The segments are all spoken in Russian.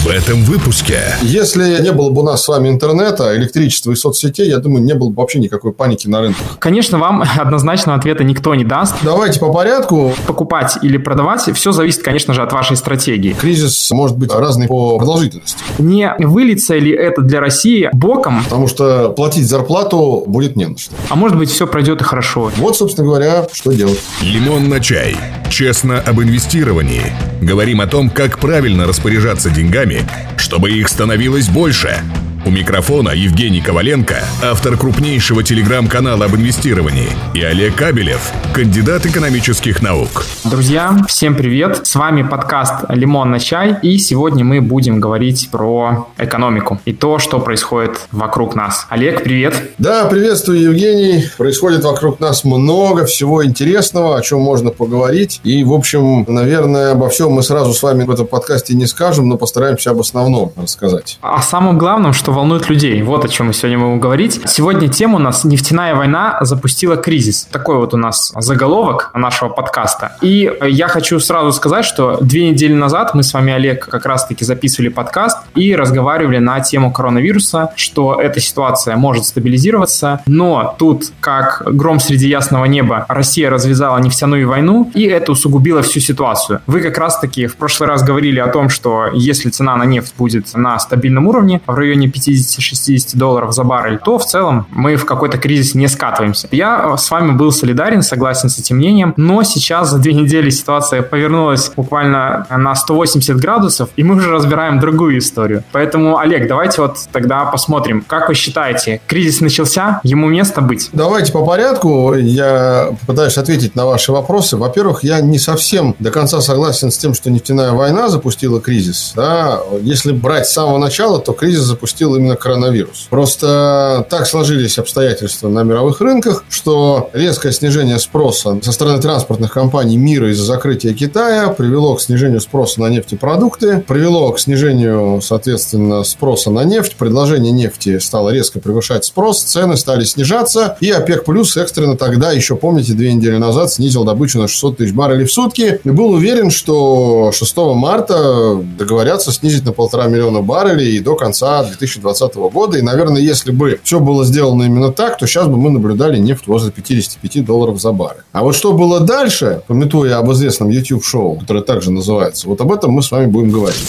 В этом выпуске. Если не было бы у нас с вами интернета, электричества и соцсетей, я думаю, не было бы вообще никакой паники на рынке. Конечно, вам однозначного ответа никто не даст. Давайте по порядку. Покупать или продавать, все зависит, конечно же, от вашей стратегии. Кризис может быть разный по продолжительности. Не выльется ли это для России боком? Потому что платить зарплату будет не на что. А может быть, все пройдет и хорошо. Вот, собственно говоря, что делать. Лимон на чай. Честно об инвестировании. Говорим о том, как правильно распоряжаться деньгами, чтобы их становилось больше. У микрофона Евгений Коваленко, автор крупнейшего телеграм-канала об инвестировании, и Олег Кабелев, кандидат экономических наук. Друзья, всем привет! С вами подкаст «Лимон на чай», и сегодня мы будем говорить про экономику и то, что происходит вокруг нас. Олег, привет! Да, приветствую, Евгений. Происходит вокруг нас много всего интересного, о чем можно поговорить. И, в общем, наверное, обо всем мы сразу с вами в этом подкасте не скажем, но постараемся об основном рассказать. О самом главном, что волнует людей. Вот о чем мы сегодня будем говорить. Сегодня тема у нас «Нефтяная война запустила кризис». Такой вот у нас заголовок нашего подкаста. И я хочу сразу сказать, что две недели назад мы с вами, Олег, как раз-таки записывали подкаст и разговаривали на тему коронавируса, что эта ситуация может стабилизироваться, но тут, как гром среди ясного неба, Россия развязала нефтяную войну, и это усугубило всю ситуацию. Вы как раз-таки в прошлый раз говорили о том, что если цена на нефть будет на стабильном уровне, в районе 50-60 долларов за баррель, то в целом мы в какой-то кризис не скатываемся. Я с вами был солидарен, согласен с этим мнением, но сейчас за две недели ситуация повернулась буквально на 180 градусов, и мы уже разбираем другую историю. Поэтому, Олег, давайте вот тогда посмотрим, как вы считаете, кризис начался, ему место быть? Давайте по порядку. Я попытаюсь ответить на ваши вопросы. Во-первых, я не совсем до конца согласен с тем, что нефтяная война запустила кризис. Да? Если брать с самого начала, то кризис запустил именно коронавирус. Просто так сложились обстоятельства на мировых рынках, что резкое снижение спроса со стороны транспортных компаний мира из-за закрытия Китая привело к снижению спроса на нефтепродукты, привело к снижению, соответственно, спроса на нефть, предложение нефти стало резко превышать спрос, цены стали снижаться, и ОПЕК плюс экстренно тогда, еще помните, две недели назад снизил добычу на 600 тысяч баррелей в сутки и был уверен, что 6 марта договорятся снизить на полтора миллиона баррелей и до конца 2020 года. И, наверное, если бы все было сделано именно так, то сейчас бы мы наблюдали нефть возле 55 долларов за баррель. А вот что было дальше, пометуя об известном YouTube-шоу, которое также называется, вот об этом мы с вами будем говорить.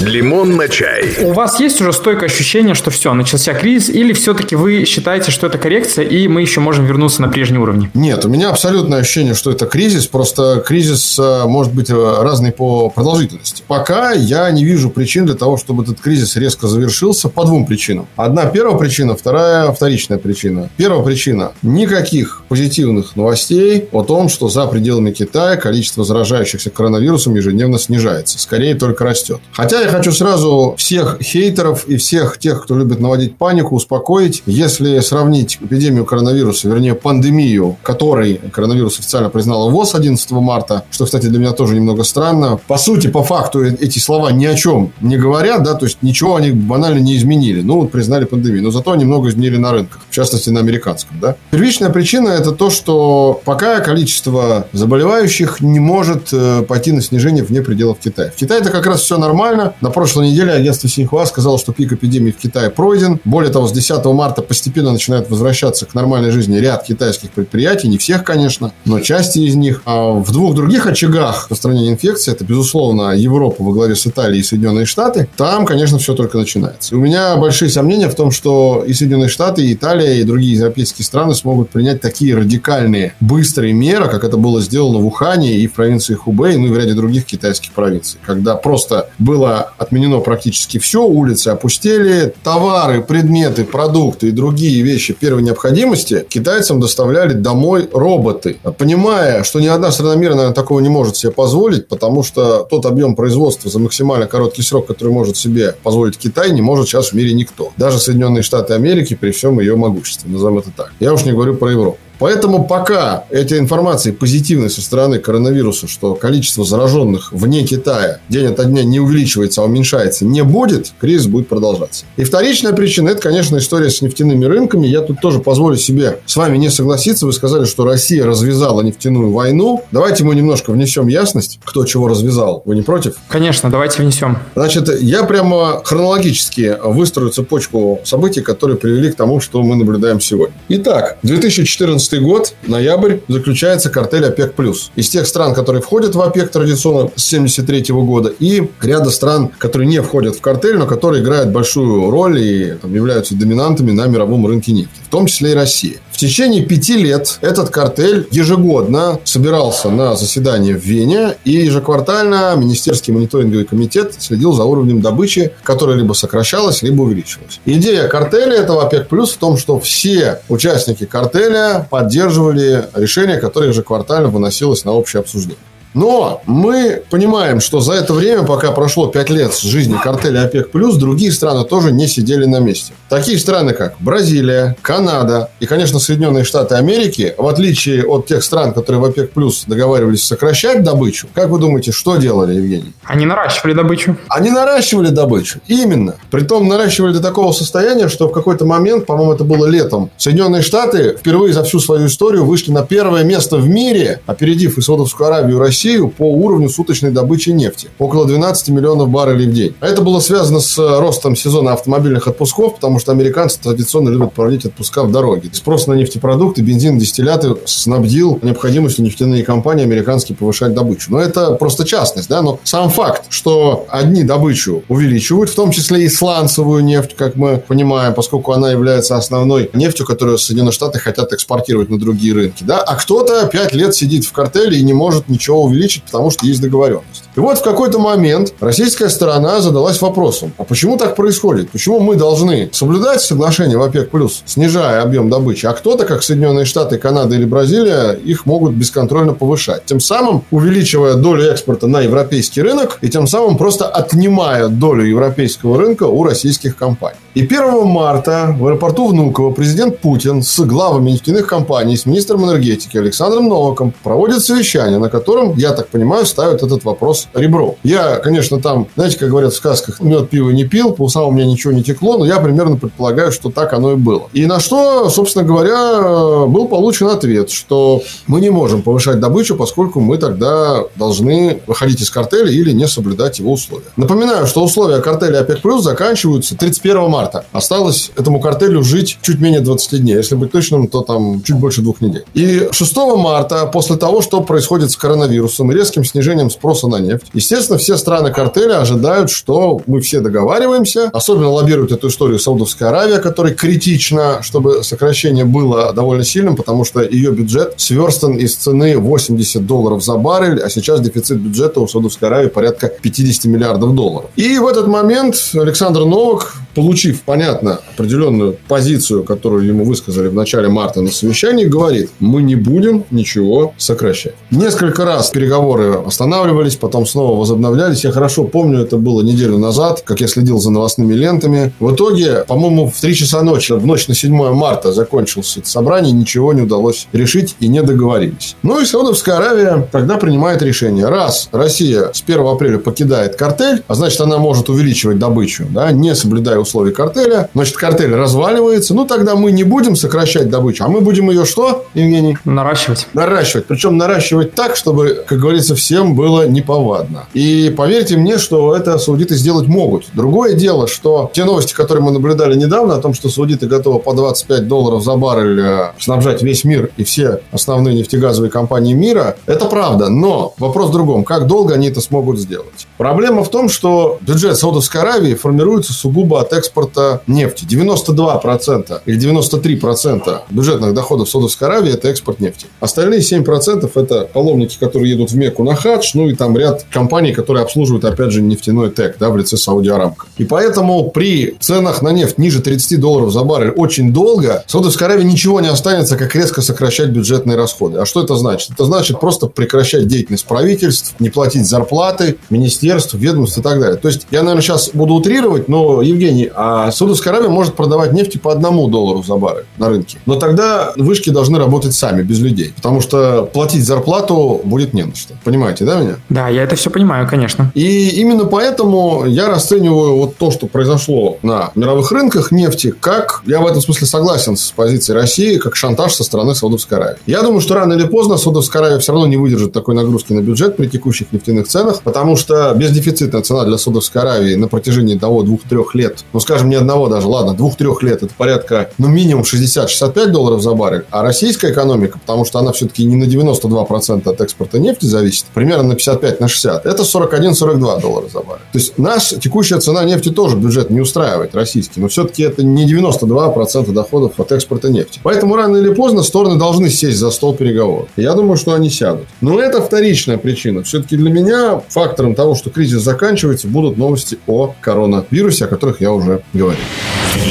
Лимон на чай. У вас есть уже стойкое ощущение, что все, начался кризис, или все-таки вы считаете, что это коррекция, и мы еще можем вернуться на прежний уровень? Нет, у меня абсолютное ощущение, что это кризис, просто кризис э, может быть э, разный по продолжительности. Пока я не вижу причин для того, чтобы этот кризис резко завершился по двум причинам. Одна первая причина, вторая вторичная причина. Первая причина. Никаких позитивных новостей о том, что за пределами Китая количество заражающихся коронавирусом ежедневно снижается. Скорее только растет. Хотя я хочу сразу всех хейтеров и всех тех, кто любит наводить панику, успокоить. Если сравнить эпидемию коронавируса, вернее пандемию, которой коронавирус официально признала ВОЗ 11 марта, что, кстати, для меня тоже немного странно. По сути, по факту эти слова ни о чем не говорят, да, то есть ничего они банально не изменили. Ну, вот признали пандемию, но зато немного изменили на рынках, в частности, на американском, да. Первичная причина – это то, что пока количество заболевающих не может э, пойти на снижение вне пределов Китая. В Китае это как раз все нормально. На прошлой неделе агентство Синьхуа сказало, что пик эпидемии в Китае пройден. Более того, с 10 марта постепенно начинает возвращаться к нормальной жизни ряд китайских предприятий, не всех, конечно, но части из них. А в двух других очагах распространения инфекции, это, безусловно, Европа во главе с Италией и Соединенные Штаты, там, конечно, все только начинается. И у меня большие сомнения в том, что и Соединенные Штаты, и Италия, и другие европейские страны смогут принять такие радикальные, быстрые меры, как это было сделано в Ухане и в провинции Хубэй, ну и в ряде других китайских провинций, когда просто было отменено практически все, улицы опустели, товары, предметы, продукты и другие вещи первой необходимости китайцам доставляли домой роботы. Понимая, что ни одна страна мира, наверное, такого не может себе позволить, потому что тот объем производства за максимально короткий срок, который может себе позволить Китай, не может сейчас в мире никто. Даже Соединенные Штаты Америки при всем ее могуществе, назовем это так. Я уж не говорю про Европу. Поэтому пока этой информации позитивной со стороны коронавируса, что количество зараженных вне Китая день ото дня не увеличивается, а уменьшается, не будет, кризис будет продолжаться. И вторичная причина – это, конечно, история с нефтяными рынками. Я тут тоже позволю себе с вами не согласиться. Вы сказали, что Россия развязала нефтяную войну. Давайте мы немножко внесем ясность, кто чего развязал. Вы не против? Конечно, давайте внесем. Значит, я прямо хронологически выстрою цепочку событий, которые привели к тому, что мы наблюдаем сегодня. Итак, 2014 год, ноябрь, заключается картель ОПЕК+. Из тех стран, которые входят в ОПЕК традиционно с 1973 года, и ряда стран, которые не входят в картель, но которые играют большую роль и там, являются доминантами на мировом рынке нефти, в том числе и Россия. Течение пяти лет этот картель ежегодно собирался на заседание в Вене, и ежеквартально Министерский мониторинговый комитет следил за уровнем добычи, которая либо сокращалась, либо увеличивалась. Идея картеля этого ОПЕК плюс в том, что все участники картеля поддерживали решение, которое ежеквартально выносилось на общее обсуждение. Но мы понимаем, что за это время, пока прошло 5 лет с жизни картеля ОПЕК+, другие страны тоже не сидели на месте. Такие страны, как Бразилия, Канада и, конечно, Соединенные Штаты Америки, в отличие от тех стран, которые в ОПЕК+, договаривались сокращать добычу, как вы думаете, что делали, Евгений? Они наращивали добычу. Они наращивали добычу, именно. Притом наращивали до такого состояния, что в какой-то момент, по-моему, это было летом, Соединенные Штаты впервые за всю свою историю вышли на первое место в мире, опередив и Саудовскую Аравию, и Россию, Россию по уровню суточной добычи нефти. Около 12 миллионов баррелей в день. Это было связано с э, ростом сезона автомобильных отпусков, потому что американцы традиционно любят проводить отпуска в дороге. Спрос на нефтепродукты, бензин, дистилляты снабдил необходимостью нефтяные компании американские повышать добычу. Но это просто частность, да, но сам факт, что одни добычу увеличивают, в том числе и сланцевую нефть, как мы понимаем, поскольку она является основной нефтью, которую Соединенные Штаты хотят экспортировать на другие рынки, да, а кто-то пять лет сидит в картеле и не может ничего увеличить увеличить, потому что есть договоренность. И вот в какой-то момент российская сторона задалась вопросом, а почему так происходит? Почему мы должны соблюдать соглашение в ОПЕК+, снижая объем добычи, а кто-то, как Соединенные Штаты, Канада или Бразилия, их могут бесконтрольно повышать, тем самым увеличивая долю экспорта на европейский рынок и тем самым просто отнимая долю европейского рынка у российских компаний. И 1 марта в аэропорту Внуково президент Путин с главами нефтяных компаний, с министром энергетики Александром Новаком проводит совещание, на котором, я так понимаю, ставят этот вопрос ребром. Я, конечно, там, знаете, как говорят в сказках, мед, пиво не пил, по усам у меня ничего не текло, но я примерно предполагаю, что так оно и было. И на что, собственно говоря, был получен ответ, что мы не можем повышать добычу, поскольку мы тогда должны выходить из картеля или не соблюдать его условия. Напоминаю, что условия картеля ОПЕК+, заканчиваются 31 марта. Осталось этому картелю жить чуть менее 20 дней. Если быть точным, то там чуть больше двух недель. И 6 марта, после того, что происходит с коронавирусом и резким снижением спроса на нефть, естественно, все страны картеля ожидают, что мы все договариваемся. Особенно лоббирует эту историю Саудовская Аравия, которая критично, чтобы сокращение было довольно сильным, потому что ее бюджет сверстан из цены 80 долларов за баррель, а сейчас дефицит бюджета у Саудовской Аравии порядка 50 миллиардов долларов. И в этот момент Александр Новак, получив, понятно, определенную позицию, которую ему высказали в начале марта на совещании, говорит, мы не будем ничего сокращать. Несколько раз переговоры останавливались, потом снова возобновлялись. Я хорошо помню, это было неделю назад, как я следил за новостными лентами. В итоге, по-моему, в 3 часа ночи, в ночь на 7 марта закончилось это собрание, ничего не удалось решить и не договорились. Ну и Саудовская Аравия тогда принимает решение. Раз Россия с 1 апреля покидает картель, а значит, она может увеличивать добычу, да, не соблюдая условий картеля, значит, картель разваливается, ну тогда мы не будем сокращать добычу, а мы будем ее что, Евгений? Наращивать. Наращивать. Причем наращивать так, чтобы, как говорится, всем было неповадно. И поверьте мне, что это саудиты сделать могут. Другое дело, что те новости, которые мы наблюдали недавно, о том, что саудиты готовы по 25 долларов за баррель э, снабжать весь мир и все основные нефтегазовые компании мира, это правда. Но вопрос в другом. Как долго они это смогут сделать? Проблема в том, что бюджет Саудовской Аравии формируется сугубо от экспорта нефти. 92% или 93% бюджетных доходов Саудовской Аравии – это экспорт нефти. Остальные 7% – это паломники, которые едут в Мекку на хадж, ну и там ряд компаний, которые обслуживают, опять же, нефтяной ТЭК да, в лице Сауди Арамко. И поэтому при ценах на нефть ниже 30 долларов за баррель очень долго Саудовской Аравии ничего не останется, как резко сокращать бюджетные расходы. А что это значит? Это значит просто прекращать деятельность правительств, не платить зарплаты, министерств, ведомств и так далее. То есть, я, наверное, сейчас буду утрировать, но, Евгений, а Саудовская Аравия может продавать нефть по одному доллару за баррель на рынке. Но тогда вышки должны работать сами, без людей. Потому что платить зарплату будет не на что. Понимаете, да, меня? Да, я это все понимаю, конечно. И именно поэтому я расцениваю вот то, что произошло на мировых рынках нефти, как, я в этом смысле согласен с позицией России, как шантаж со стороны Саудовской Аравии. Я думаю, что рано или поздно Саудовская Аравия все равно не выдержит такой нагрузки на бюджет при текущих нефтяных ценах, потому что бездефицитная цена для Саудовской Аравии на протяжении того двух-трех лет, ну, скажем, не одного даже, ладно, двух-трех лет, это порядка, ну, минимум 60-65 долларов за баррель, а российская экономика, потому что она все-таки не на 92% от экспорта нефти зависит, примерно на 55 на 60, это 41-42 доллара за баррель. То есть, наша текущая цена нефти тоже бюджет не устраивает, российский, но все-таки это не 92% доходов от экспорта нефти. Поэтому рано или поздно стороны должны сесть за стол переговоров. Я думаю, что они сядут. Но это вторичная причина. Все-таки для меня фактором того, что кризис заканчивается, будут новости о коронавирусе, о которых я уже говорил.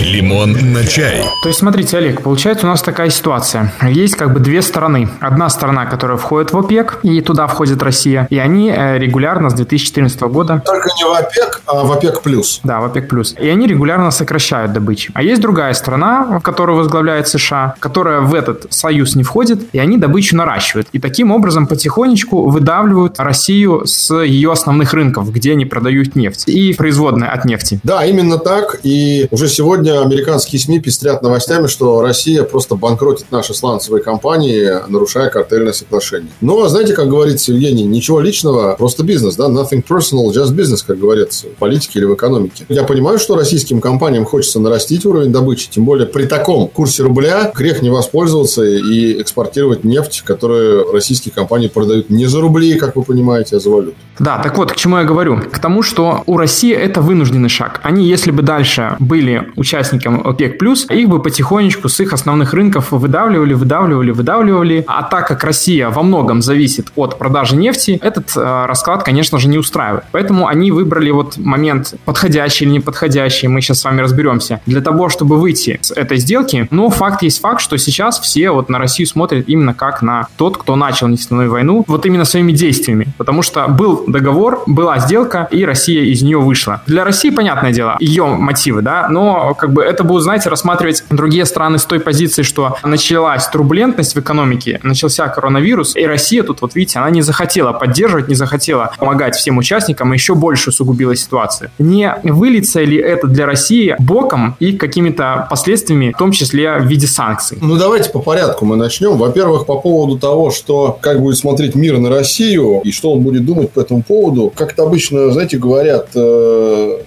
Лимон на чай. То есть, смотрите, Олег, получается у нас такая ситуация. Есть как бы две стороны. Одна сторона, которая входит в ОПЕК, и туда входит Россия, и они э, регулярно с 2014 года... Только не в ОПЕК, а в ОПЕК+. плюс. Да, в ОПЕК+. плюс. И они регулярно сокращают добычу. А есть другая страна, в которую возглавляет США, которая в этот союз не входит, и они добычу наращивают. И таким образом потихонечку выдавливают Россию с ее основных рынков, где они продают нефть и производные от нефти. Да, именно так. И уже сегодня американские СМИ пестрят новостями, что Россия просто банкротит наши сланцевые компании, нарушая картельное соглашение. Но, знаете, как говорится, Евгений, ничего личного, просто бизнес, да, nothing personal, just business, как говорится в политике или в экономике. Я понимаю, что российским компаниям хочется нарастить уровень добычи, тем более при таком курсе рубля грех не воспользоваться и экспортировать нефть, которую российские компании продают не за рубли, как вы понимаете, а за валюту. Да, так вот, к чему я говорю? К тому, что у России это вынужденный шаг. Они, если бы дальше были участникам ОПЕК+, их бы потихонечку с их основных рынков выдавливали, выдавливали, выдавливали. А так как Россия во многом зависит от продажи нефти, этот э, расклад, конечно же, не устраивает. Поэтому они выбрали вот момент подходящий или неподходящий, мы сейчас с вами разберемся, для того, чтобы выйти с этой сделки. Но факт есть факт, что сейчас все вот на Россию смотрят именно как на тот, кто начал нефтяную войну, вот именно своими действиями. Потому что был договор, была сделка, и Россия из нее вышла. Для России, понятное дело, ее мотивы, да, но как бы это будут, знаете, рассматривать другие страны с той позиции, что началась турбулентность в экономике, начался коронавирус, и Россия тут, вот видите, она не захотела поддерживать, не захотела помогать всем участникам, и еще больше усугубила ситуацию. Не выльется ли это для России боком и какими-то последствиями, в том числе в виде санкций? Ну, давайте по порядку мы начнем. Во-первых, по поводу того, что как будет смотреть мир на Россию, и что он будет думать по этому поводу. Как-то обычно, знаете, говорят э,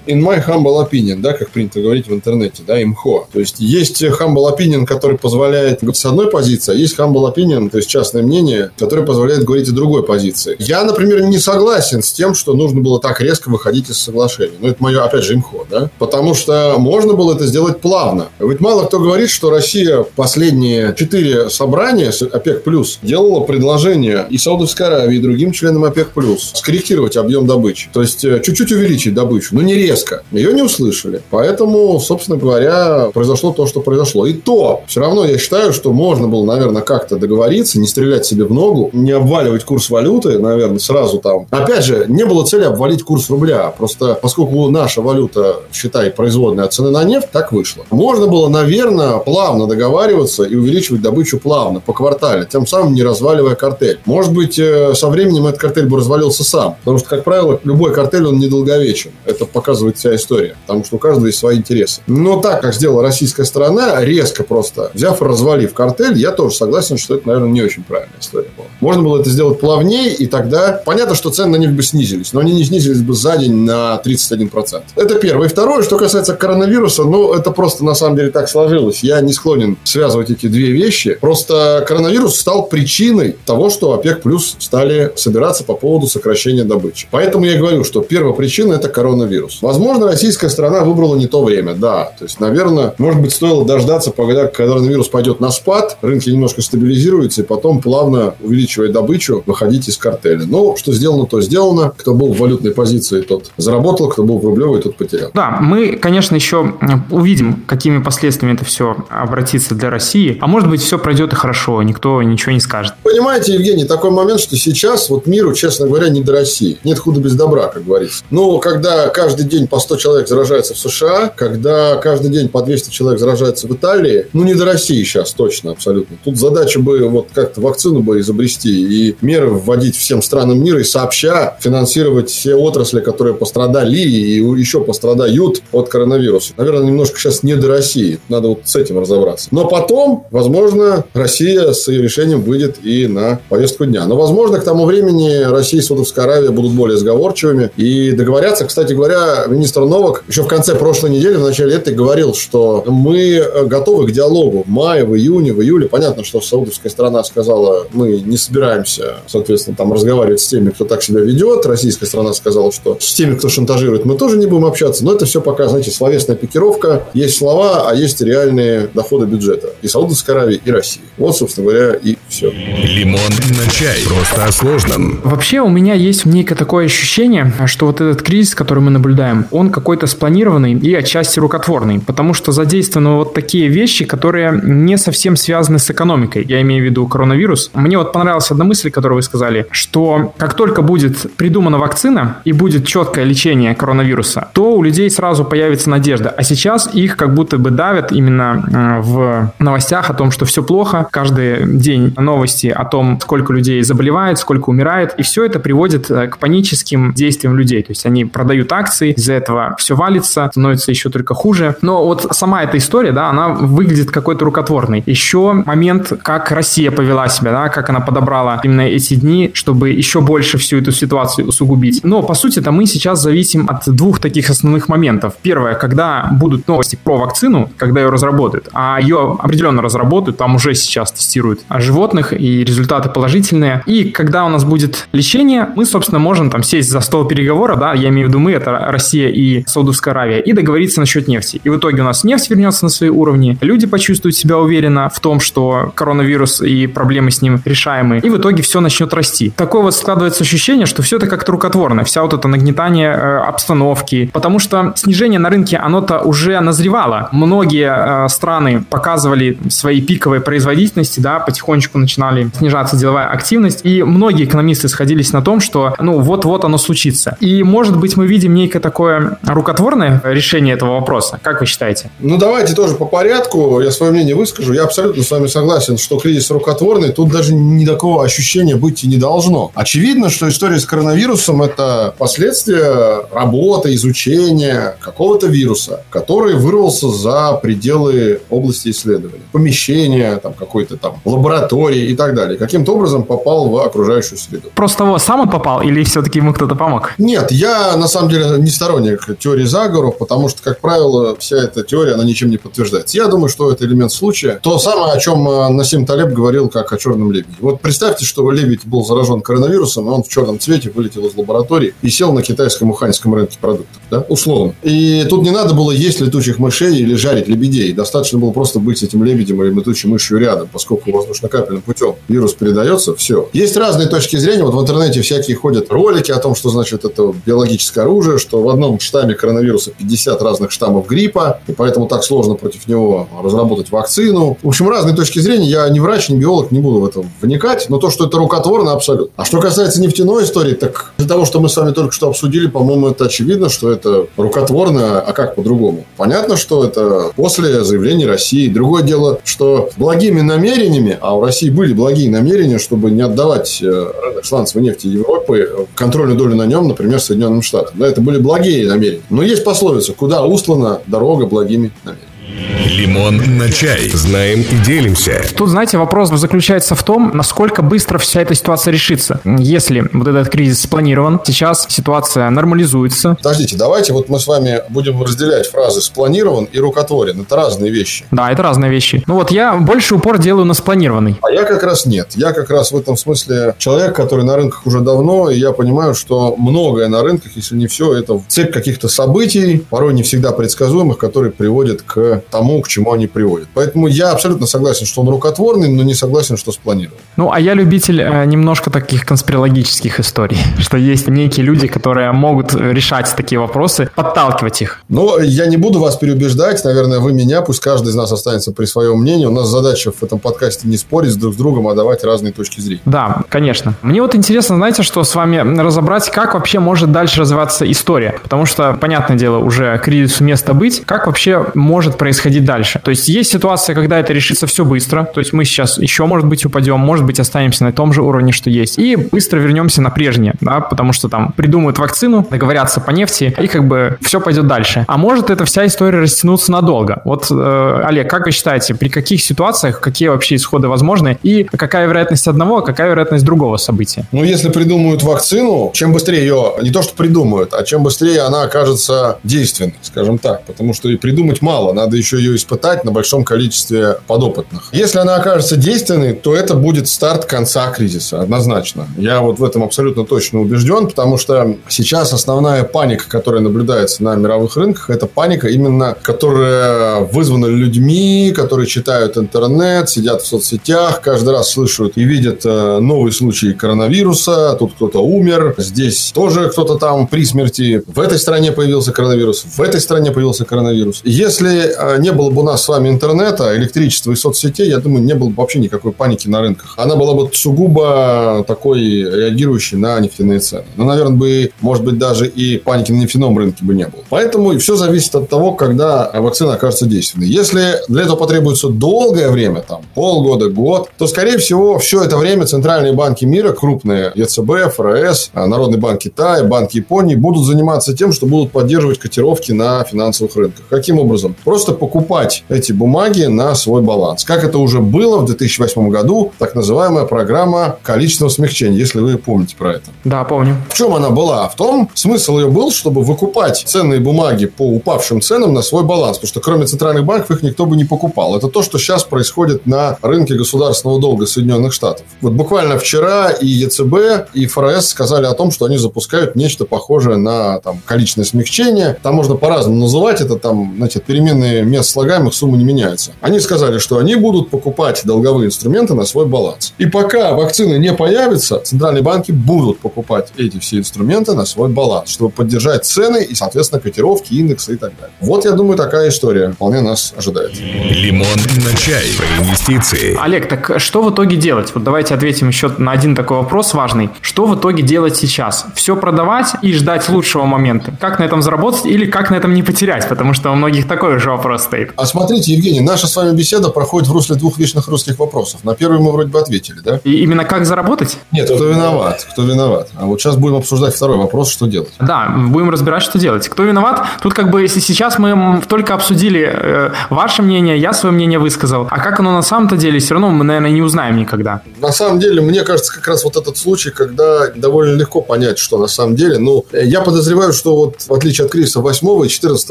in my humble opinion, да, как принято говорить в интернете, да, имхо. То есть, есть humble opinion, который позволяет с одной позиции, а есть humble opinion, то есть частное мнение, которое позволяет говорить о другой позиции. Я, например, не согласен с тем, что нужно было так резко выходить из соглашения. Но это мое, опять же, имхо, да. Потому что можно было это сделать плавно. Ведь мало кто говорит, что Россия последние четыре собрания с ОПЕК+, плюс делала предложение и Саудовской Аравии, и другим членам ОПЕК+, плюс скорректировать объем добычи. То есть, э, чуть-чуть увеличить добычу, но не резко. Ее не услышали. Поэтому, собственно, собственно говоря, произошло то, что произошло. И то, все равно я считаю, что можно было, наверное, как-то договориться, не стрелять себе в ногу, не обваливать курс валюты, наверное, сразу там. Опять же, не было цели обвалить курс рубля. Просто поскольку наша валюта, считай, производная от цены на нефть, так вышло. Можно было, наверное, плавно договариваться и увеличивать добычу плавно, по квартале, тем самым не разваливая картель. Может быть, э, со временем этот картель бы развалился сам. Потому что, как правило, любой картель, он недолговечен. Это показывает вся история. Потому что у каждого есть свои интересы. Но так, как сделала российская сторона, резко просто взяв и развалив картель, я тоже согласен, что это, наверное, не очень правильная история была. Можно было это сделать плавнее, и тогда понятно, что цены на них бы снизились, но они не снизились бы за день на 31%. Это первое. И второе, что касается коронавируса, ну, это просто на самом деле так сложилось. Я не склонен связывать эти две вещи. Просто коронавирус стал причиной того, что ОПЕК плюс стали собираться по поводу сокращения добычи. Поэтому я говорю, что первая причина – это коронавирус. Возможно, российская страна выбрала не то время. Да. То есть, наверное, может быть, стоило дождаться, когда коронавирус пойдет на спад, рынки немножко стабилизируются, и потом плавно, увеличивая добычу, выходить из картеля. Но что сделано, то сделано. Кто был в валютной позиции, тот заработал, кто был в рублевой, тот потерял. Да, мы, конечно, еще увидим, какими последствиями это все обратится для России. А может быть, все пройдет и хорошо, никто ничего не скажет. Понимаете, Евгений, такой момент, что сейчас вот миру, честно говоря, не до России. Нет худа без добра, как говорится. Но когда каждый день по 100 человек заражается в США, когда каждый день по 200 человек заражается в Италии, ну, не до России сейчас точно, абсолютно. Тут задача бы вот как-то вакцину бы изобрести и меры вводить всем странам мира и сообща финансировать все отрасли, которые пострадали и еще пострадают от коронавируса. Наверное, немножко сейчас не до России. Надо вот с этим разобраться. Но потом, возможно, Россия с ее решением выйдет и на повестку дня. Но, возможно, к тому времени Россия и Саудовская Аравия будут более сговорчивыми и договорятся. Кстати говоря, министр Новак еще в конце прошлой недели, в начале этой, говорил, что мы готовы к диалогу в мае, в июне, в июле. Понятно, что саудовская страна сказала, мы не собираемся, соответственно, там разговаривать с теми, кто так себя ведет. Российская страна сказала, что с теми, кто шантажирует, мы тоже не будем общаться. Но это все пока, знаете, словесная пикировка. Есть слова, а есть реальные доходы бюджета. И Саудовской Аравии, и России. Вот, собственно говоря, и все. Лимон на чай. Просто о сложном. Вообще у меня есть некое такое ощущение, что вот этот кризис, который мы наблюдаем, он какой-то спланированный и отчасти рукотворный, потому что задействованы вот такие вещи, которые не совсем связаны с экономикой. Я имею в виду коронавирус. Мне вот понравилась одна мысль, которую вы сказали, что как только будет придумана вакцина и будет четкое лечение коронавируса, то у людей сразу появится надежда. А сейчас их как будто бы давят именно э, в новостях о том, что все плохо. Каждый день новости о том, сколько людей заболевает, сколько умирает. И все это приводит э, к паническим действиям людей. То есть они продают акции, из-за этого все валится, становится еще только хуже. Но вот сама эта история, да, она выглядит какой-то рукотворной. Еще момент, как Россия повела себя, да, как она подобрала именно эти дни, чтобы еще больше всю эту ситуацию усугубить. Но, по сути, это мы сейчас зависим от двух таких основных моментов. Первое, когда будут новости про вакцину, когда ее разработают, а ее определенно разработают, там уже сейчас тестируют животных, и результаты положительные. И когда у нас будет лечение, мы, собственно, можем там сесть за стол переговора, да, я имею в виду мы, это Россия и Саудовская Аравия, и договориться насчет нефти. И в итоге у нас нефть вернется на свои уровни, люди почувствуют себя уверенно в том, что коронавирус и проблемы с ним решаемы, и в итоге все начнет расти. Такое вот складывается ощущение, что все это как-то рукотворно, вся вот это нагнетание э, обстановки, потому что снижение на рынке, оно-то уже назревало. Многие э, страны показывали свои пиковые производительности, да, потихонечку начинали снижаться деловая активность, и многие экономисты сходились на том, что, ну, вот-вот оно случится. И, может быть, мы видим некое такое рукотворное решение этого вопроса. Как вы считаете? Ну, давайте тоже по порядку. Я свое мнение выскажу. Я абсолютно с вами согласен, что кризис рукотворный. Тут даже ни такого ощущения быть и не должно. Очевидно, что история с коронавирусом – это последствия работы, изучения какого-то вируса, который вырвался за пределы области исследования. Помещения, там, какой-то там лаборатории и так далее. Каким-то образом попал в окружающую среду. Просто того сам он попал или все-таки ему кто-то помог? Нет, я на самом деле не сторонник теории заговоров, потому что, как правило, вся эта теория, она ничем не подтверждается. Я думаю, что это элемент случая. То самое, о чем э, Насим Талеб говорил, как о черном лебеде. Вот представьте, что лебедь был заражен коронавирусом, и он в черном цвете вылетел из лаборатории и сел на китайском уханьском рынке продуктов. Да? Условно. И тут не надо было есть летучих мышей или жарить лебедей. Достаточно было просто быть этим лебедем или летучей мышью рядом, поскольку воздушно-капельным путем вирус передается, все. Есть разные точки зрения. Вот в интернете всякие ходят ролики о том, что значит это биологическое оружие, что в одном штамме коронавируса 50 разных штаммов гриппа, и поэтому так сложно против него разработать вакцину. В общем, разные точки зрения. Я не врач, не биолог, не буду в это вникать, но то, что это рукотворно, абсолютно. А что касается нефтяной истории, так для того, что мы с вами только что обсудили, по-моему, это очевидно, что это рукотворно, а как по-другому? Понятно, что это после заявления России. Другое дело, что благими намерениями, а у России были благие намерения, чтобы не отдавать э, рынок сланцевой нефти Европы, контрольную долю на нем, например, Соединенным Штатам. Да, это были благие намерения. Но есть пословица, куда услана дорога благими намерениями. Лимон на чай. Знаем и делимся. Тут, знаете, вопрос заключается в том, насколько быстро вся эта ситуация решится. Если вот этот кризис спланирован, сейчас ситуация нормализуется. Подождите, давайте вот мы с вами будем разделять фразы «спланирован» и «рукотворен». Это разные вещи. Да, это разные вещи. Ну вот я больше упор делаю на спланированный. А я как раз нет. Я как раз в этом смысле человек, который на рынках уже давно, и я понимаю, что многое на рынках, если не все, это цепь каких-то событий, порой не всегда предсказуемых, которые приводят к тому, к чему они приводят. Поэтому я абсолютно согласен, что он рукотворный, но не согласен, что спланирован. Ну, а я любитель э, немножко таких конспирологических историй, что есть некие люди, которые могут решать такие вопросы, подталкивать их. Но я не буду вас переубеждать, наверное, вы меня, пусть каждый из нас останется при своем мнении. У нас задача в этом подкасте не спорить друг с другом, а давать разные точки зрения. Да, конечно. Мне вот интересно, знаете, что с вами разобрать, как вообще может дальше развиваться история. Потому что, понятное дело, уже кризису место быть. Как вообще может происходить дальше? То есть есть ситуация, когда это решится все быстро. То есть мы сейчас еще, может быть, упадем, может быть, останемся на том же уровне, что есть. И быстро вернемся на прежнее, да, потому что там придумают вакцину, договорятся по нефти, и как бы все пойдет дальше. А может эта вся история растянуться надолго? Вот, э, Олег, как вы считаете, при каких ситуациях, какие вообще исходы возможны, и какая вероятность одного, а какая вероятность другого события? Ну, если придумают вакцину, чем быстрее ее, не то что придумают, а чем быстрее она окажется действенной, скажем так. Потому что и придумать мало, надо еще ее испытать на большом количестве подопытных. Если она окажется действенной, то это будет старт конца кризиса, однозначно. Я вот в этом абсолютно точно убежден, потому что сейчас основная паника, которая наблюдается на мировых рынках, это паника именно, которая вызвана людьми, которые читают интернет, сидят в соцсетях, каждый раз слышат и видят э, новые случаи коронавируса, тут кто-то умер, здесь тоже кто-то там при смерти, в этой стране появился коронавирус, в этой стране появился коронавирус. Если э, не было бы у нас с вами интернета, электричества и соцсетей, я думаю, не было бы вообще никакой паники на рынках. Она была бы сугубо такой реагирующей на нефтяные цены. Ну, наверное, бы, может быть, даже и паники на нефтяном рынке бы не было. Поэтому все зависит от того, когда вакцина окажется действенной. Если для этого потребуется долгое время, там, полгода, год, то, скорее всего, все это время центральные банки мира, крупные, ЕЦБ, ФРС, Народный банк Китая, Банк Японии, будут заниматься тем, что будут поддерживать котировки на финансовых рынках. Каким образом? Просто покупать эти бумаги на свой баланс. Как это уже было в 2008 году, так называемая программа количественного смягчения, если вы помните про это. Да, помню. В чем она была? В том, смысл ее был, чтобы выкупать ценные бумаги по упавшим ценам на свой баланс. Потому что кроме центральных банков их никто бы не покупал. Это то, что сейчас происходит на рынке государственного долга Соединенных Штатов. Вот буквально вчера и ЕЦБ, и ФРС сказали о том, что они запускают нечто похожее на там, количественное смягчение. Там можно по-разному называть это, там, значит, переменные мест слагаемых суммы не меняются. Они сказали, что они будут покупать долговые инструменты на свой баланс. И пока вакцины не появятся, центральные банки будут покупать эти все инструменты на свой баланс, чтобы поддержать цены и, соответственно, котировки, индексы и так далее. Вот, я думаю, такая история вполне нас ожидает. Лимон на чай. Про инвестиции. Олег, так что в итоге делать? Вот давайте ответим еще на один такой вопрос важный. Что в итоге делать сейчас? Все продавать и ждать лучшего момента? Как на этом заработать или как на этом не потерять? Потому что у многих такой же вопрос стоит. А смотрите, Евгений, наша с вами беседа проходит в русле двух вечных русских вопросов. На первый мы вроде бы ответили, да? И именно как заработать? Нет, кто виноват? Кто виноват? А вот сейчас будем обсуждать второй вопрос, что делать. Да, будем разбирать, что делать. Кто виноват? Тут как бы если сейчас мы только обсудили э, ваше мнение, я свое мнение высказал. А как оно на самом-то деле, все равно мы, наверное, не узнаем никогда. На самом деле, мне кажется, как раз вот этот случай, когда довольно легко понять, что на самом деле. Ну, я подозреваю, что вот в отличие от кризиса 8 и 14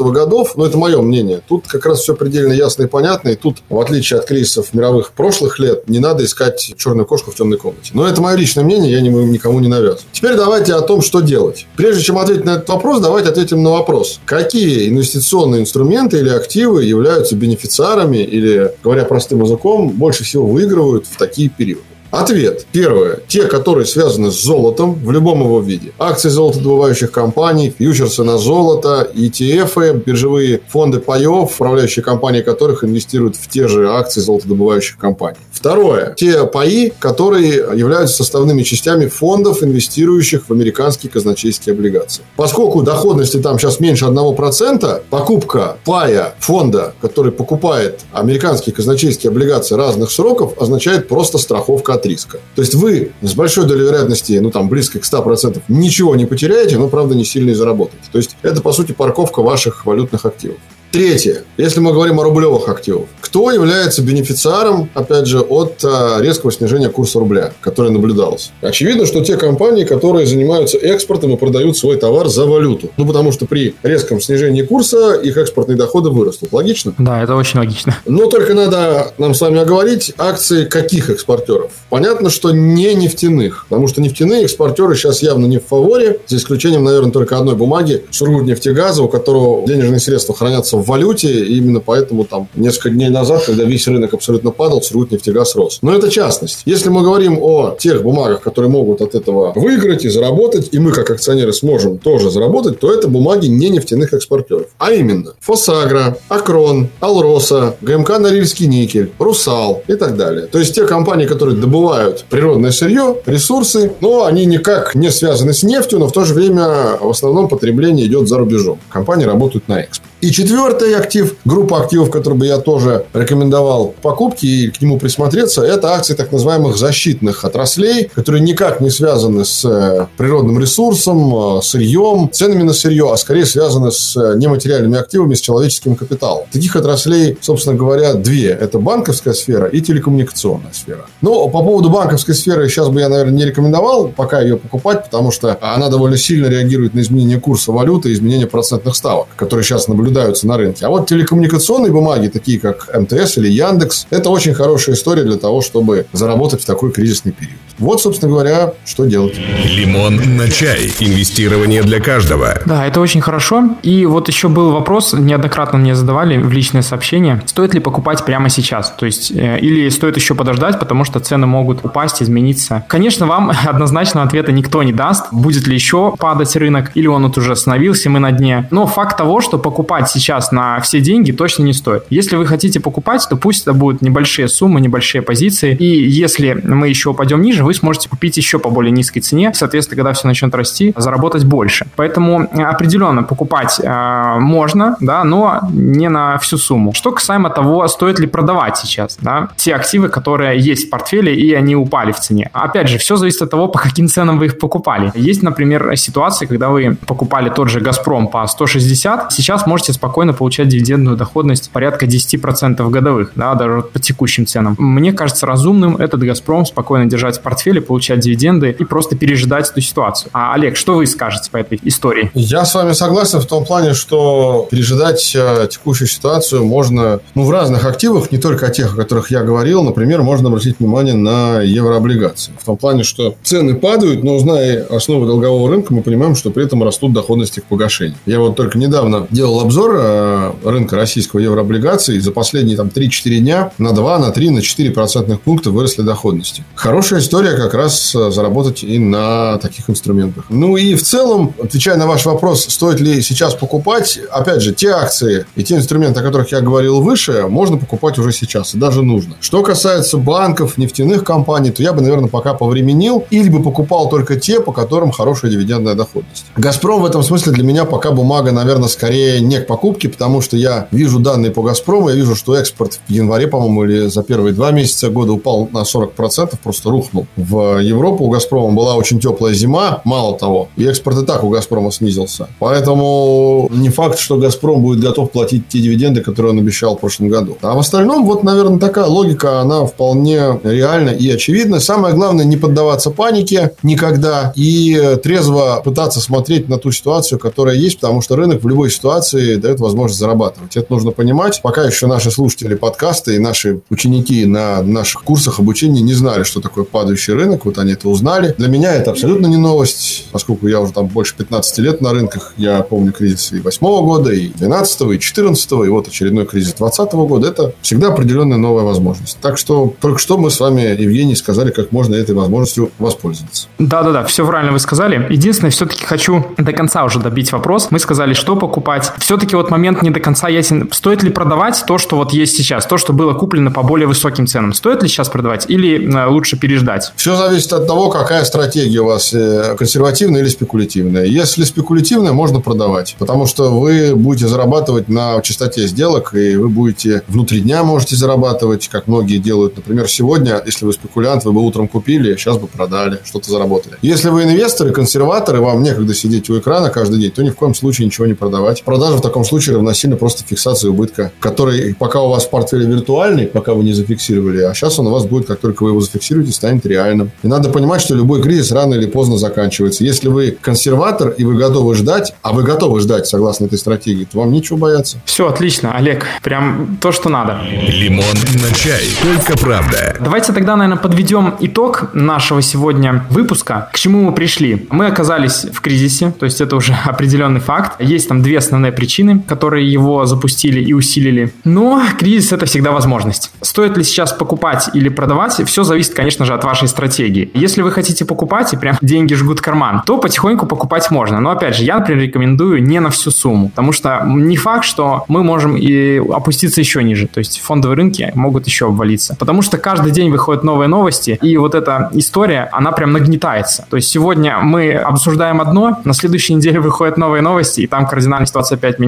годов, ну, это мое мнение, тут как раз все предельно ясно и понятно. И тут, в отличие от кризисов мировых прошлых лет, не надо искать черную кошку в темной комнате. Но это мое личное мнение, я никому не навязываю. Теперь давайте о том, что делать. Прежде чем ответить на этот вопрос, давайте ответим на вопрос. Какие инвестиционные инструменты или активы являются бенефициарами или, говоря простым языком, больше всего выигрывают в такие периоды? Ответ. Первое. Те, которые связаны с золотом в любом его виде. Акции золотодобывающих компаний, фьючерсы на золото, ETF, биржевые фонды паев, управляющие компании которых инвестируют в те же акции золотодобывающих компаний. Второе. Те паи, которые являются составными частями фондов, инвестирующих в американские казначейские облигации. Поскольку доходности там сейчас меньше 1%, покупка пая фонда, который покупает американские казначейские облигации разных сроков, означает просто страховка от риска. То есть вы с большой долей вероятности, ну там близко к 100%, ничего не потеряете, но правда не сильно и заработаете. То есть это по сути парковка ваших валютных активов. Третье. Если мы говорим о рублевых активах, кто является бенефициаром, опять же, от а, резкого снижения курса рубля, которое наблюдалось? Очевидно, что те компании, которые занимаются экспортом и продают свой товар за валюту. Ну, потому что при резком снижении курса их экспортные доходы вырастут. Логично? Да, это очень логично. Но только надо нам с вами оговорить акции каких экспортеров. Понятно, что не нефтяных, потому что нефтяные экспортеры сейчас явно не в фаворе, за исключением, наверное, только одной бумаги, Сургутнефтегаза, у которого денежные средства хранятся в валюте, и именно поэтому там несколько дней назад, когда весь рынок абсолютно падал, Сургутнефтегаз рос. Но это частность. Если мы говорим о тех бумагах, которые могут от этого выиграть и заработать, и мы как акционеры сможем тоже заработать, то это бумаги не нефтяных экспортеров. А именно Фосагра, Акрон, Алроса, ГМК Норильский никель, Русал и так далее. То есть те компании, которые добывают природное сырье, ресурсы, но они никак не связаны с нефтью, но в то же время в основном потребление идет за рубежом. Компании работают на экспорт. И четвертый актив, группа активов, который бы я тоже рекомендовал покупки и к нему присмотреться, это акции так называемых защитных отраслей, которые никак не связаны с э, природным ресурсом, э, сырьем, ценами на сырье, а скорее связаны с э, нематериальными активами, с человеческим капиталом. Таких отраслей, собственно говоря, две. Это банковская сфера и телекоммуникационная сфера. Но по поводу банковской сферы сейчас бы я, наверное, не рекомендовал пока ее покупать, потому что она довольно сильно реагирует на изменение курса валюты и изменение процентных ставок, которые сейчас наблюдаются наблюдаются на рынке. А вот телекоммуникационные бумаги, такие как МТС или Яндекс, это очень хорошая история для того, чтобы заработать в такой кризисный период. Вот, собственно говоря, что делать. Лимон на чай. Инвестирование для каждого. Да, это очень хорошо. И вот еще был вопрос, неоднократно мне задавали в личное сообщение, стоит ли покупать прямо сейчас? То есть, э, или стоит еще подождать, потому что цены могут упасть, измениться. Конечно, вам однозначного ответа никто не даст, будет ли еще падать рынок, или он вот уже остановился, мы на дне. Но факт того, что покупать сейчас на все деньги точно не стоит. Если вы хотите покупать, то пусть это будут небольшие суммы, небольшие позиции. И если мы еще упадем ниже, вы сможете купить еще по более низкой цене. Соответственно, когда все начнет расти, заработать больше. Поэтому э, определенно покупать э, можно, да, но не на всю сумму. Что касаемо того, стоит ли продавать сейчас, да, те активы, которые есть в портфеле и они упали в цене. Опять же, все зависит от того, по каким ценам вы их покупали. Есть, например, ситуации, когда вы покупали тот же Газпром по 160, сейчас можете спокойно получать дивидендную доходность порядка 10% годовых, да, даже по текущим ценам. Мне кажется разумным этот Газпром спокойно держать в портфеле, получать дивиденды и просто пережидать эту ситуацию. А, Олег, что вы скажете по этой истории? Я с вами согласен в том плане, что пережидать э, текущую ситуацию можно ну, в разных активах, не только о тех, о которых я говорил. Например, можно обратить внимание на еврооблигации. В том плане, что цены падают, но зная основы долгового рынка, мы понимаем, что при этом растут доходности к погашению. Я вот только недавно делал обзор э, рынка российского еврооблигаций. За последние там 3-4 дня на 2, на 3, на 4 процентных пункта выросли доходности. Хорошая история история как раз э, заработать и на таких инструментах. Ну и в целом, отвечая на ваш вопрос, стоит ли сейчас покупать, опять же, те акции и те инструменты, о которых я говорил выше, можно покупать уже сейчас, и даже нужно. Что касается банков, нефтяных компаний, то я бы, наверное, пока повременил, или бы покупал только те, по которым хорошая дивидендная доходность. «Газпром» в этом смысле для меня пока бумага, наверное, скорее не к покупке, потому что я вижу данные по «Газпрому», я вижу, что экспорт в январе, по-моему, или за первые два месяца года упал на 40%, просто рухнул в Европу у «Газпрома» была очень теплая зима, мало того, и экспорт и так у «Газпрома» снизился. Поэтому не факт, что «Газпром» будет готов платить те дивиденды, которые он обещал в прошлом году. А в остальном, вот, наверное, такая логика, она вполне реальна и очевидна. Самое главное, не поддаваться панике никогда и трезво пытаться смотреть на ту ситуацию, которая есть, потому что рынок в любой ситуации дает возможность зарабатывать. Это нужно понимать. Пока еще наши слушатели подкаста и наши ученики на наших курсах обучения не знали, что такое падающий рынок, вот они это узнали. Для меня это абсолютно не новость, поскольку я уже там больше 15 лет на рынках. Я помню кризис и 8 года, и 12 и 14 и вот очередной кризис 20 года. Это всегда определенная новая возможность. Так что только что мы с вами, Евгений, сказали, как можно этой возможностью воспользоваться. Да-да-да, все правильно вы сказали. Единственное, все-таки хочу до конца уже добить вопрос. Мы сказали, что покупать. Все-таки вот момент не до конца ясен. Стоит ли продавать то, что вот есть сейчас, то, что было куплено по более высоким ценам? Стоит ли сейчас продавать или э, лучше переждать? Все зависит от того, какая стратегия у вас, э, консервативная или спекулятивная. Если спекулятивная, можно продавать, потому что вы будете зарабатывать на частоте сделок, и вы будете внутри дня можете зарабатывать, как многие делают. Например, сегодня, если вы спекулянт, вы бы утром купили, сейчас бы продали, что-то заработали. Если вы инвесторы, консерваторы, вам некогда сидеть у экрана каждый день, то ни в коем случае ничего не продавать. Продажа в таком случае равносильно просто фиксации убытка, который пока у вас в портфеле виртуальный, пока вы не зафиксировали, а сейчас он у вас будет, как только вы его зафиксируете, станет реальным. И надо понимать, что любой кризис рано или поздно заканчивается. Если вы консерватор и вы готовы ждать, а вы готовы ждать согласно этой стратегии, то вам нечего бояться. Все, отлично, Олег. Прям то, что надо. Лимон на чай. Только правда. Давайте тогда, наверное, подведем итог нашего сегодня выпуска. К чему мы пришли? Мы оказались в кризисе, то есть это уже определенный факт. Есть там две основные причины, которые его запустили и усилили. Но кризис это всегда возможность. Стоит ли сейчас покупать или продавать, все зависит, конечно же, от вашей стратегии. Если вы хотите покупать и прям деньги жгут карман, то потихоньку покупать можно. Но опять же, я, например, рекомендую не на всю сумму, потому что не факт, что мы можем и опуститься еще ниже. То есть фондовые рынки могут еще обвалиться. Потому что каждый день выходят новые новости, и вот эта история, она прям нагнетается. То есть сегодня мы обсуждаем одно, на следующей неделе выходят новые новости, и там кардинальная ситуация опять меняется,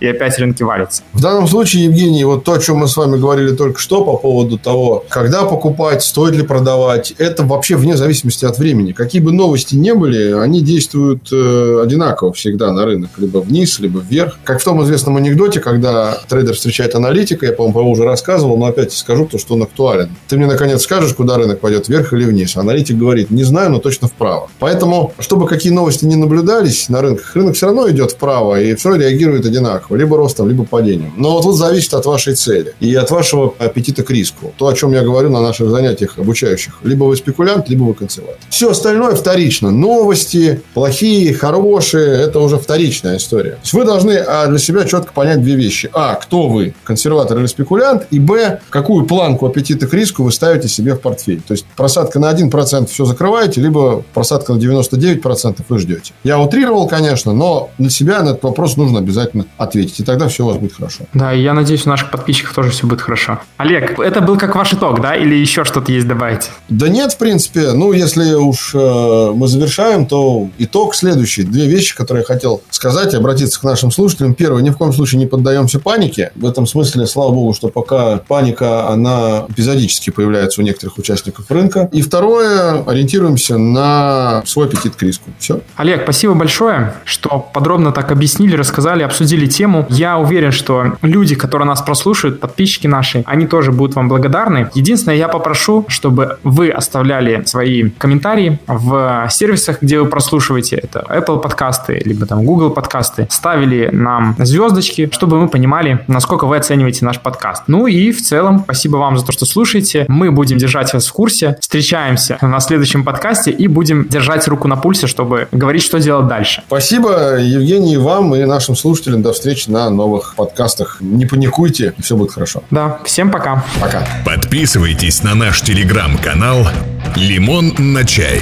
и опять рынки валятся. В данном случае, Евгений, вот то, о чем мы с вами говорили только что по поводу того, когда покупать, стоит ли продавать, это вообще вне зависимости от времени. Какие бы новости не были, они действуют э, одинаково всегда на рынок. Либо вниз, либо вверх. Как в том известном анекдоте, когда трейдер встречает аналитика, я, по-моему, уже рассказывал, но опять скажу то, что он актуален. Ты мне, наконец, скажешь, куда рынок пойдет, вверх или вниз. Аналитик говорит, не знаю, но точно вправо. Поэтому, чтобы какие новости не наблюдались на рынках, рынок все равно идет вправо, и все реагирует одинаково. Либо ростом, либо падением. Но вот тут зависит от вашей цели и от вашего аппетита к риску. То, о чем я говорю на наших занятиях обучающих. Либо вы спекулянт, либо вы консерватор. Все остальное вторично. Новости, плохие, хорошие, это уже вторичная история. То есть вы должны а, для себя четко понять две вещи. А, кто вы, консерватор или спекулянт, и Б, какую планку аппетита к риску вы ставите себе в портфель. То есть просадка на 1% все закрываете, либо просадка на 99% вы ждете. Я утрировал, конечно, но для себя на этот вопрос нужно обязательно ответить, и тогда все у вас будет хорошо. Да, и я надеюсь, у наших подписчиков тоже все будет хорошо. Олег, это был как ваш итог, да? Или еще что-то есть добавить? Да нет, в принципе. Ну, если уж э, мы завершаем, то итог следующий. Две вещи, которые я хотел сказать и обратиться к нашим слушателям. Первое, ни в коем случае не поддаемся панике. В этом смысле, слава богу, что пока паника, она эпизодически появляется у некоторых участников рынка. И второе, ориентируемся на свой аппетит к риску. Все. Олег, спасибо большое, что подробно так объяснили, рассказали, обсудили тему. Я уверен, что люди, которые нас прослушают, подписчики наши, они тоже будут вам благодарны. Единственное, я попрошу, чтобы вы оставляли свои комментарии в сервисах, где вы прослушиваете. Это Apple подкасты, либо там Google подкасты. Ставили нам звездочки, чтобы мы понимали, насколько вы оцениваете наш подкаст. Ну и в целом, спасибо вам за то, что слушаете. Мы будем держать вас в курсе. Встречаемся на следующем подкасте и будем держать руку на пульсе, чтобы говорить, что делать дальше. Спасибо, Евгений, вам и нашим слушателям. До встречи на новых подкастах. Не паникуйте, все будет хорошо. Да, всем пока. Пока. Подписывайтесь на наш телеграм-канал «Лимон на чай».